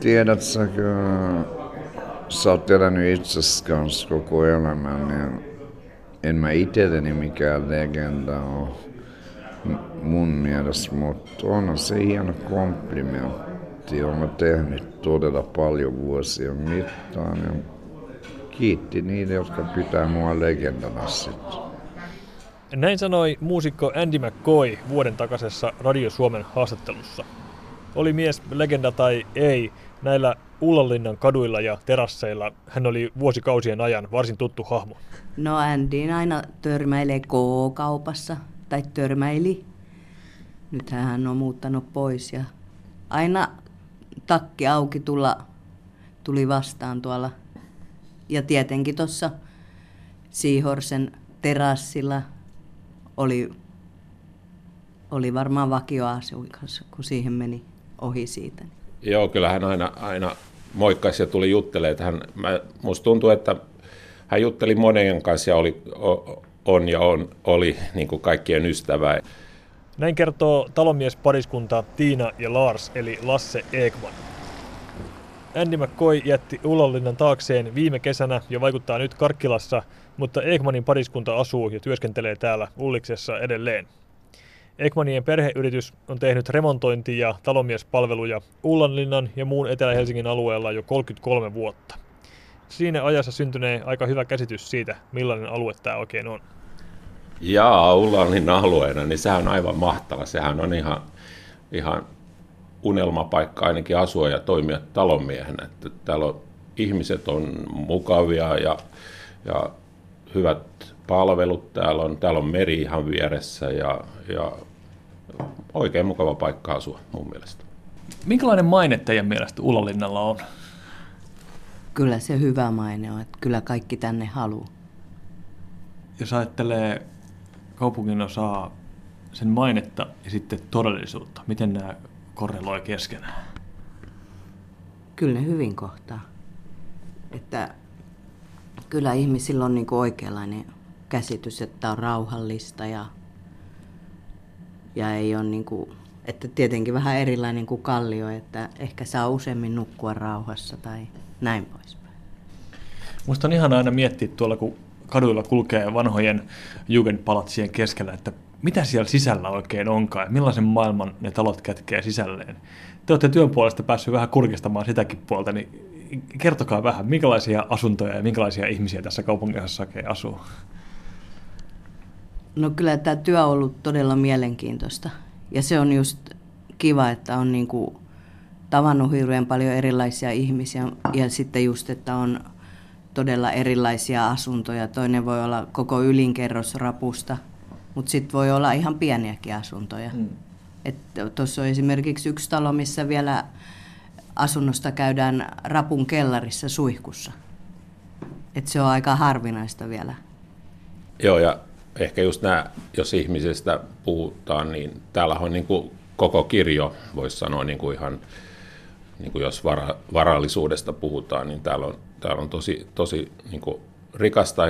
tiedät sä, kun sä oot elänyt itsesi kanssa koko elämän, niin en mä itselleni mikään legenda ole mun mielestä, mutta on se hieno komplimentti. Olen tehnyt todella paljon vuosien mittaan ja kiitti niitä, jotka pitää mua legendana sitten. Näin sanoi muusikko Andy McCoy vuoden takaisessa Radio Suomen haastattelussa. Oli mies legenda tai ei, näillä Ullanlinnan kaduilla ja terasseilla hän oli vuosikausien ajan varsin tuttu hahmo. No Andy aina törmäilee K-kaupassa, tai törmäili. Nyt hän on muuttanut pois ja aina takki auki tulla, tuli vastaan tuolla. Ja tietenkin tuossa Siihorsen terassilla oli, oli varmaan vakioasukas, kun siihen meni ohi siitä. Joo, kyllä hän aina, aina moikkaisi ja tuli juttelemaan. Että hän, mä, musta tuntuu, että hän jutteli monen kanssa ja oli, on ja on, oli niin kuin kaikkien ystävää. Näin kertoo talonmiespariskunta Tiina ja Lars, eli Lasse Ekman. Andy McCoy jätti Ullanlinnan taakseen viime kesänä ja vaikuttaa nyt Karkkilassa, mutta Ekmanin pariskunta asuu ja työskentelee täällä Ulliksessa edelleen. Ekmanien perheyritys on tehnyt remontointi- ja talonmiespalveluja Ullanlinnan ja muun Etelä-Helsingin alueella jo 33 vuotta. Siinä ajassa syntynee aika hyvä käsitys siitä, millainen alue tämä oikein on. Jaa, Ullanlinnan alueena, niin sehän on aivan mahtava. Sehän on ihan, ihan unelmapaikka ainakin asua ja toimia talonmiehenä. Että täällä on, ihmiset on mukavia ja, ja hyvät palvelut täällä on. Täällä on meri ihan vieressä ja, ja oikein mukava paikka asua mun mielestä. Minkälainen maine teidän mielestä Ulalinnalla on? Kyllä se hyvä maine on, että kyllä kaikki tänne haluaa. Jos ajattelee kaupungin osaa sen mainetta ja sitten todellisuutta, miten nämä korreloi keskenään? Kyllä ne hyvin kohtaa. Että kyllä ihmisillä on niin oikeanlainen käsitys, että on rauhallista ja, ja ei ole niin kuin, että tietenkin vähän erilainen kuin Kallio, että ehkä saa useammin nukkua rauhassa tai näin poispäin. Musta on ihan aina miettiä tuolla, kun kaduilla kulkee vanhojen jugendpalatsien keskellä, että mitä siellä sisällä oikein onkaan ja millaisen maailman ne talot kätkee sisälleen. Te olette työn puolesta päässyt vähän kurkistamaan sitäkin puolta, niin kertokaa vähän, minkälaisia asuntoja ja minkälaisia ihmisiä tässä kaupungissa asuu? No kyllä tämä työ on ollut todella mielenkiintoista. Ja se on just kiva, että on niinku tavannut hirveän paljon erilaisia ihmisiä ja sitten just, että on todella erilaisia asuntoja. Toinen voi olla koko ylinkerros rapusta, mutta sitten voi olla ihan pieniäkin asuntoja. Mm. Tuossa on esimerkiksi yksi talo, missä vielä asunnosta käydään rapun kellarissa suihkussa. Et se on aika harvinaista vielä. Joo, ja ehkä just nämä, jos ihmisistä puhutaan, niin täällä on niin kuin koko kirjo, voisi sanoa niin kuin ihan, niin kuin jos vara, varallisuudesta puhutaan, niin täällä on, täällä on tosi, tosi niin kuin rikasta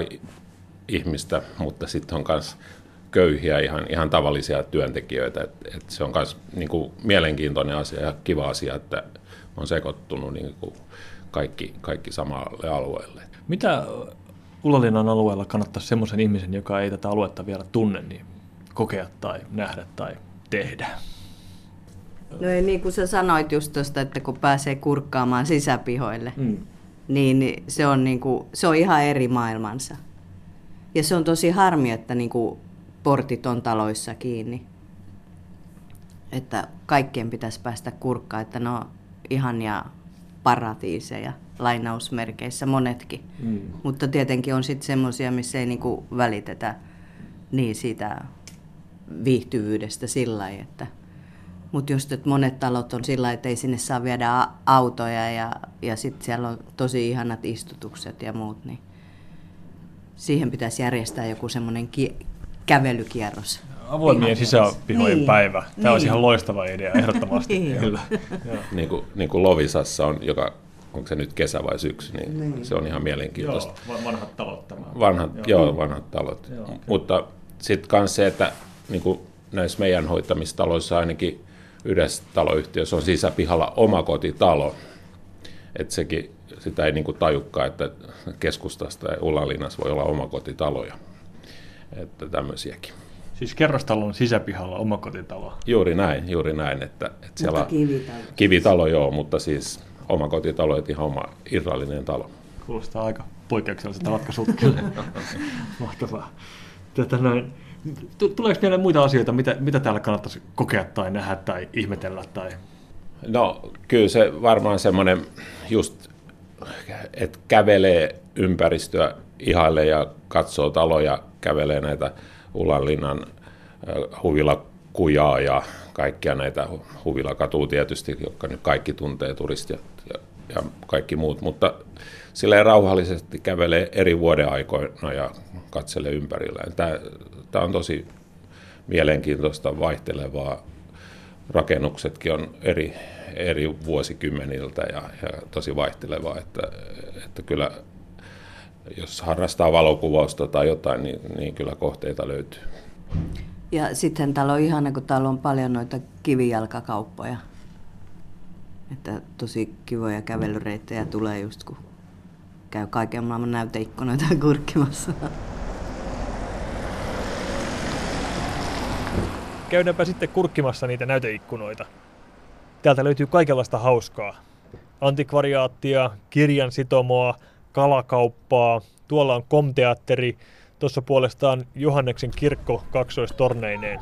ihmistä, mutta sitten on myös köyhiä, ihan, ihan tavallisia työntekijöitä. Et, et se on myös niin kuin, mielenkiintoinen asia ja kiva asia, että on sekoittunut niin kuin kaikki, kaikki samalle alueelle. Mitä Ullalinnan alueella kannattaisi semmoisen ihmisen, joka ei tätä aluetta vielä tunne, niin kokea tai nähdä tai tehdä? No ei niin kuin sä sanoit just tuosta, että kun pääsee kurkkaamaan sisäpihoille, mm. niin se on, niin kuin, se on ihan eri maailmansa. Ja se on tosi harmi, että niin kuin portit on taloissa kiinni. Että kaikkien pitäisi päästä kurkkaan, että ne on ihania paratiiseja lainausmerkeissä monetkin. Mm. Mutta tietenkin on sitten semmoisia, missä ei niinku välitetä niin siitä viihtyvyydestä sillä lailla, että mutta just, että monet talot on sillä että ei sinne saa viedä autoja ja, ja sitten siellä on tosi ihanat istutukset ja muut, niin siihen pitäisi järjestää joku semmoinen ki- kävelykierros. Avoimien sisäpihojen niin. päivä. Tämä niin. olisi ihan loistava idea, ehdottomasti. niin. Kyllä. niin, kuin, niin kuin Lovisassa on, joka onko se nyt kesä vai syksy, niin, niin. se on ihan mielenkiintoista. Joo, vanhat talot tämä. Vanhat, joo. joo vanhat talot. Joo, okay. Mutta sitten myös se, että niin kuin näissä meidän hoitamistaloissa ainakin yhdessä taloyhtiössä on sisäpihalla omakotitalo. että sekin, sitä ei niin kuin tajukkaa, että keskustasta ja Ullalinnassa voi olla omakotitaloja. Että tämmöisiäkin. Siis kerrostalon sisäpihalla omakotitalo. Juuri näin, juuri näin. Että, että siellä mutta kivitalo. Kivitalo joo, mutta siis omakotitalo, että ihan oma irrallinen talo. Kuulostaa aika poikkeukselliselta ratkaisulta kyllä. Mahtavaa. Tätä näin. Tuleeko mieleen muita asioita, mitä, mitä täällä kannattaisi kokea tai nähdä tai ihmetellä? Tai... No kyllä se varmaan semmoinen just, että kävelee ympäristöä ihaille ja katsoo taloja, kävelee näitä Ulanlinnan huvilakujaa ja kaikkia näitä huvilakatua tietysti, jotka nyt kaikki tuntee turistit ja, ja kaikki muut, mutta sillä rauhallisesti kävelee eri vuodeaikoina ja katselee ympärilleen. Tämä, tämä on tosi mielenkiintoista vaihtelevaa. Rakennuksetkin on eri, eri vuosikymmeniltä ja, ja tosi vaihtelevaa, että, että kyllä jos harrastaa valokuvausta tai jotain, niin, niin kyllä kohteita löytyy. Ja sitten täällä on ihana, kun täällä on paljon noita kivijalkakauppoja. Että tosi kivoja kävelyreittejä tulee just kun käy kaiken maailman näyteikkunoita kurkkimassa. Käydäänpä sitten kurkkimassa niitä näyteikkunoita. Täältä löytyy kaikenlaista hauskaa. Antikvariaattia, kirjan sitomoa, kalakauppaa, tuolla on komteatteri, tuossa puolestaan Johanneksen kirkko kaksoistorneineen.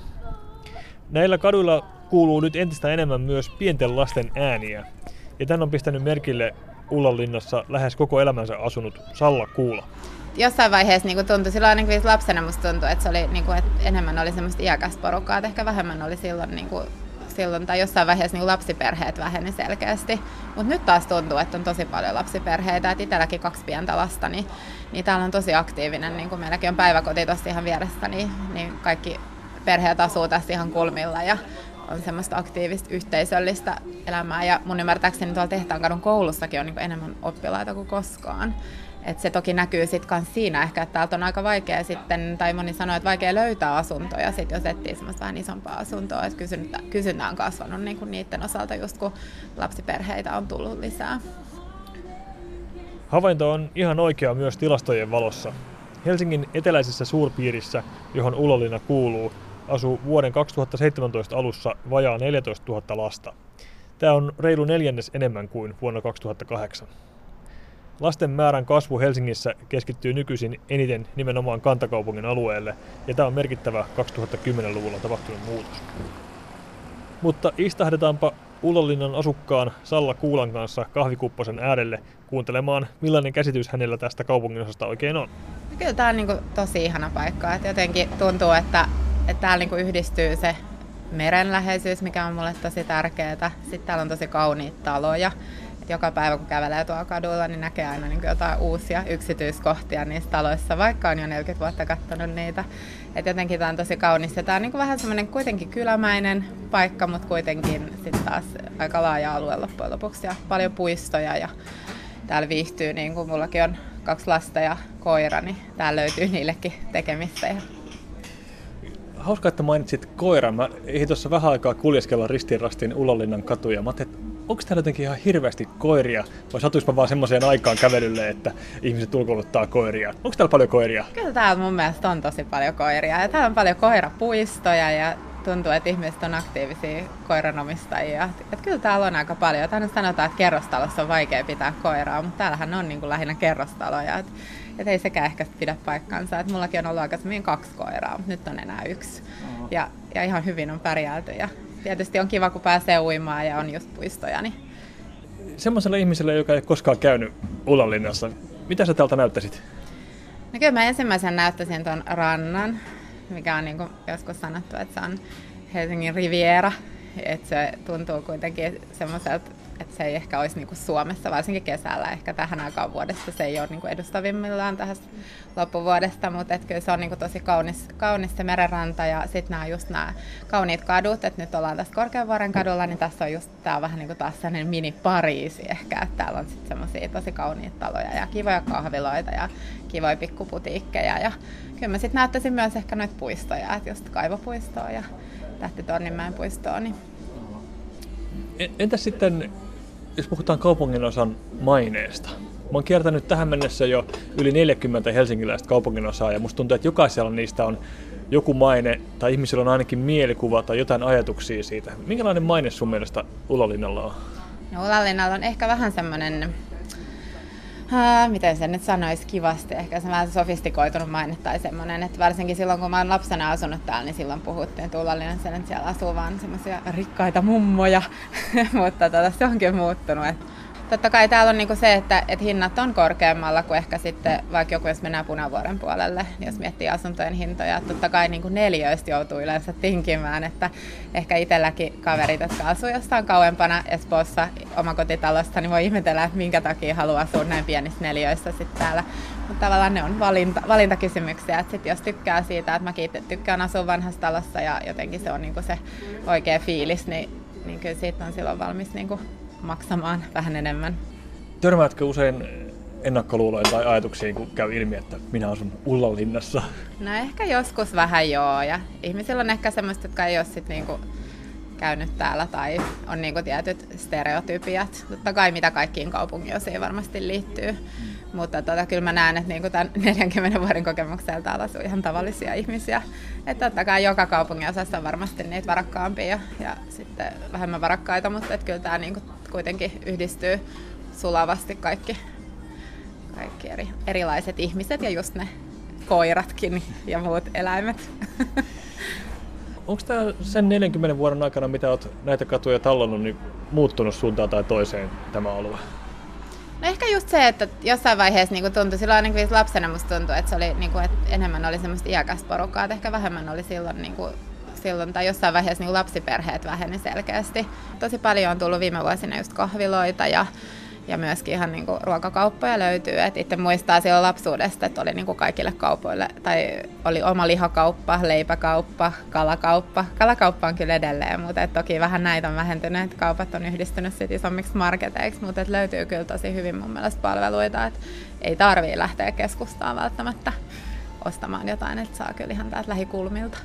Näillä kaduilla kuuluu nyt entistä enemmän myös pienten lasten ääniä, ja tän on pistänyt merkille Ullanlinnassa lähes koko elämänsä asunut Salla Kuula. Jossain vaiheessa niin tuntui, silloin niin lapsena musta tuntui, että, se oli, niin kuin, että enemmän oli semmoista iäkästä porukkaa, että ehkä vähemmän oli silloin niin kuin, silloin tai jossain vaiheessa niin lapsiperheet väheni selkeästi. Mutta nyt taas tuntuu, että on tosi paljon lapsiperheitä. Et itselläkin kaksi pientä lasta, niin, niin täällä on tosi aktiivinen. Niin kun meilläkin on päiväkoti tuossa ihan vieressä, niin, niin kaikki perheet asuu tässä ihan kulmilla ja on semmoista aktiivista yhteisöllistä elämää. Ja mun ymmärtääkseni tuolla Tehtaankadun koulussakin on niin enemmän oppilaita kuin koskaan. Et se toki näkyy sitten siinä ehkä, että täältä on aika vaikea sitten, tai moni sanoi, että vaikea löytää asuntoja, sit jos etsii semmoista vähän isompaa asuntoa, että kysyntä, kysyntä on kasvanut niin kuin niiden osalta just kun lapsiperheitä on tullut lisää. Havainto on ihan oikea myös tilastojen valossa. Helsingin eteläisessä suurpiirissä, johon Ulolina kuuluu, asuu vuoden 2017 alussa vajaa 14 000 lasta. Tämä on reilu neljännes enemmän kuin vuonna 2008. Lasten määrän kasvu Helsingissä keskittyy nykyisin eniten nimenomaan kantakaupungin alueelle, ja tämä on merkittävä 2010-luvulla tapahtunut muutos. Mutta istahdetaanpa Ulolinnan asukkaan Salla Kuulan kanssa kahvikupposen äärelle kuuntelemaan, millainen käsitys hänellä tästä kaupunginosasta oikein on. Kyllä tämä on niin kuin tosi ihana paikka. Että jotenkin tuntuu, että, että täällä niin kuin yhdistyy se merenläheisyys, mikä on mulle tosi tärkeää. Sitten täällä on tosi kauniita taloja. Et joka päivä kun kävelee tuolla kadulla, niin näkee aina niin jotain uusia yksityiskohtia niissä taloissa, vaikka on jo 40 vuotta katsonut niitä. Et jotenkin tämä on tosi kaunis. Tämä on niin vähän semmoinen kuitenkin kylämäinen paikka, mutta kuitenkin sitten taas aika laaja alue loppujen lopuksi ja paljon puistoja ja täällä viihtyy, niin kuin mullakin on kaksi lasta ja koira, niin täällä löytyy niillekin tekemistä. Ja Hauska, että mainitsit koiran. Mä ehdin tuossa vähän aikaa kuljeskella ristiin rastiin Ulolinnan katuja. Mä onko täällä jotenkin ihan hirveästi koiria, vai satuispa vaan semmoiseen aikaan kävelylle, että ihmiset ulkoiluttaa koiria? Onko täällä paljon koiria? Kyllä täällä mun mielestä on tosi paljon koiria, ja täällä on paljon koirapuistoja, ja tuntuu, että ihmiset on aktiivisia koiranomistajia. Et kyllä täällä on aika paljon. Tänne sanotaan, että kerrostalossa on vaikea pitää koiraa, mutta täällähän on niin kuin lähinnä kerrostaloja. Et, et ei sekään ehkä pidä paikkansa. Et mullakin on ollut aikaisemmin kaksi koiraa, mutta nyt on enää yksi. Ja, ja ihan hyvin on pärjälty. Ja tietysti on kiva, kun pääsee uimaan ja on just puistoja. Niin... Semmoiselle ihmiselle, joka ei koskaan käynyt Ulanlinnassa, mitä sä täältä näyttäisit? No kyllä mä ensimmäisen näyttäisin tuon rannan, mikä on niin kuin joskus sanottu, että se on Helsingin Riviera. Että se tuntuu kuitenkin semmoiselta että se ei ehkä olisi niin kuin Suomessa, varsinkin kesällä, ehkä tähän aikaan vuodesta se ei ole niin kuin edustavimmillaan tähän loppuvuodesta, mutta että kyllä se on niin kuin tosi kaunis, kaunis se merenranta ja sitten nämä just nämä kauniit kadut, että nyt ollaan tässä Korkeavuoren kadulla, niin tässä on just, tämä vähän niin kuin taas sellainen mini-Pariisi ehkä, että täällä on sitten semmoisia tosi kauniita taloja ja kivoja kahviloita ja kivoja pikkuputiikkeja ja kyllä mä sitten näyttäisin myös ehkä noita puistoja, että just kaivopuistoa ja Tähti Torninmäen puistoa. Niin. Entäs sitten jos puhutaan kaupunginosan maineesta, Mä oon kiertänyt tähän mennessä jo yli 40 helsinkiläistä kaupunginosaa ja musta tuntuu, että jokaisella niistä on joku maine tai ihmisillä on ainakin mielikuva tai jotain ajatuksia siitä. Minkälainen maine sun mielestä Ulalinnalla on? No Ulalinnalla on ehkä vähän semmoinen Uh, miten sen nyt sanoisi kivasti, ehkä se vähän sofistikoitunut maine tai semmoinen, että varsinkin silloin kun mä oon lapsena asunut täällä, niin silloin puhuttiin Tuulallinen sen, että siellä asuu vaan semmoisia rikkaita mummoja, mutta tota, se onkin muuttunut, että Totta kai täällä on niinku se, että, että hinnat on korkeammalla kuin ehkä sitten, vaikka joku jos mennään punavuoren puolelle, niin jos miettii asuntojen hintoja. Totta kai niinku neljöistä joutuu yleensä tinkimään, että ehkä itselläkin kaverit, jotka asuu jossain kauempana Espoossa omakotitalosta, niin voi ihmetellä, että minkä takia haluaa asua näin pienissä neljöissä sitten täällä. Mutta tavallaan ne on valinta, valintakysymyksiä, että sit jos tykkää siitä, että mäkin tykkään asua vanhassa talossa ja jotenkin se on niinku se oikea fiilis, niin, niin kyllä siitä on silloin valmis niinku maksamaan vähän enemmän. Törmäätkö usein ennakkoluuloihin tai ajatuksiin, kun käy ilmi, että minä asun Ullanlinnassa? No ehkä joskus vähän joo, ja ihmisillä on ehkä semmoista, jotka ei ole sit niinku käynyt täällä tai on niinku tietyt stereotypiat. Totta kai mitä kaikkiin kaupungiosiin varmasti liittyy. Mutta tota, kyllä mä näen, että niinku tämän 40 vuoden kokemuksella täällä asuu ihan tavallisia ihmisiä. Että totta kai joka kaupungin osassa on varmasti niitä varakkaampia ja, ja sitten vähemmän varakkaita, mutta että kyllä tämä niinku kuitenkin yhdistyy sulavasti kaikki, kaikki eri, erilaiset ihmiset ja just ne koiratkin ja muut eläimet. Onko tämä sen 40 vuoden aikana, mitä olet näitä katuja tallonnut, niin muuttunut suuntaan tai toiseen tämä alue? No ehkä just se, että jossain vaiheessa niin tuntui, silloin ainakin lapsena musta tuntui, että, se oli, niin kuin, että enemmän oli semmoista iäkästä porukkaa, että ehkä vähemmän oli silloin, niin kuin, silloin tai jossain vaiheessa niin lapsiperheet väheni selkeästi. Tosi paljon on tullut viime vuosina just kahviloita ja ja myöskin ihan niin kuin ruokakauppoja löytyy. Et itse muistaa silloin lapsuudesta, että oli niin kuin kaikille kaupoille, tai oli oma lihakauppa, leipäkauppa, kalakauppa. Kalakauppa on kyllä edelleen, mutta et toki vähän näitä on vähentynyt, kaupat on yhdistynyt sit isommiksi marketeiksi, mutta et löytyy kyllä tosi hyvin mun mielestä palveluita, että ei tarvii lähteä keskustaan välttämättä ostamaan jotain, että saa kyllä ihan täältä lähikulmilta.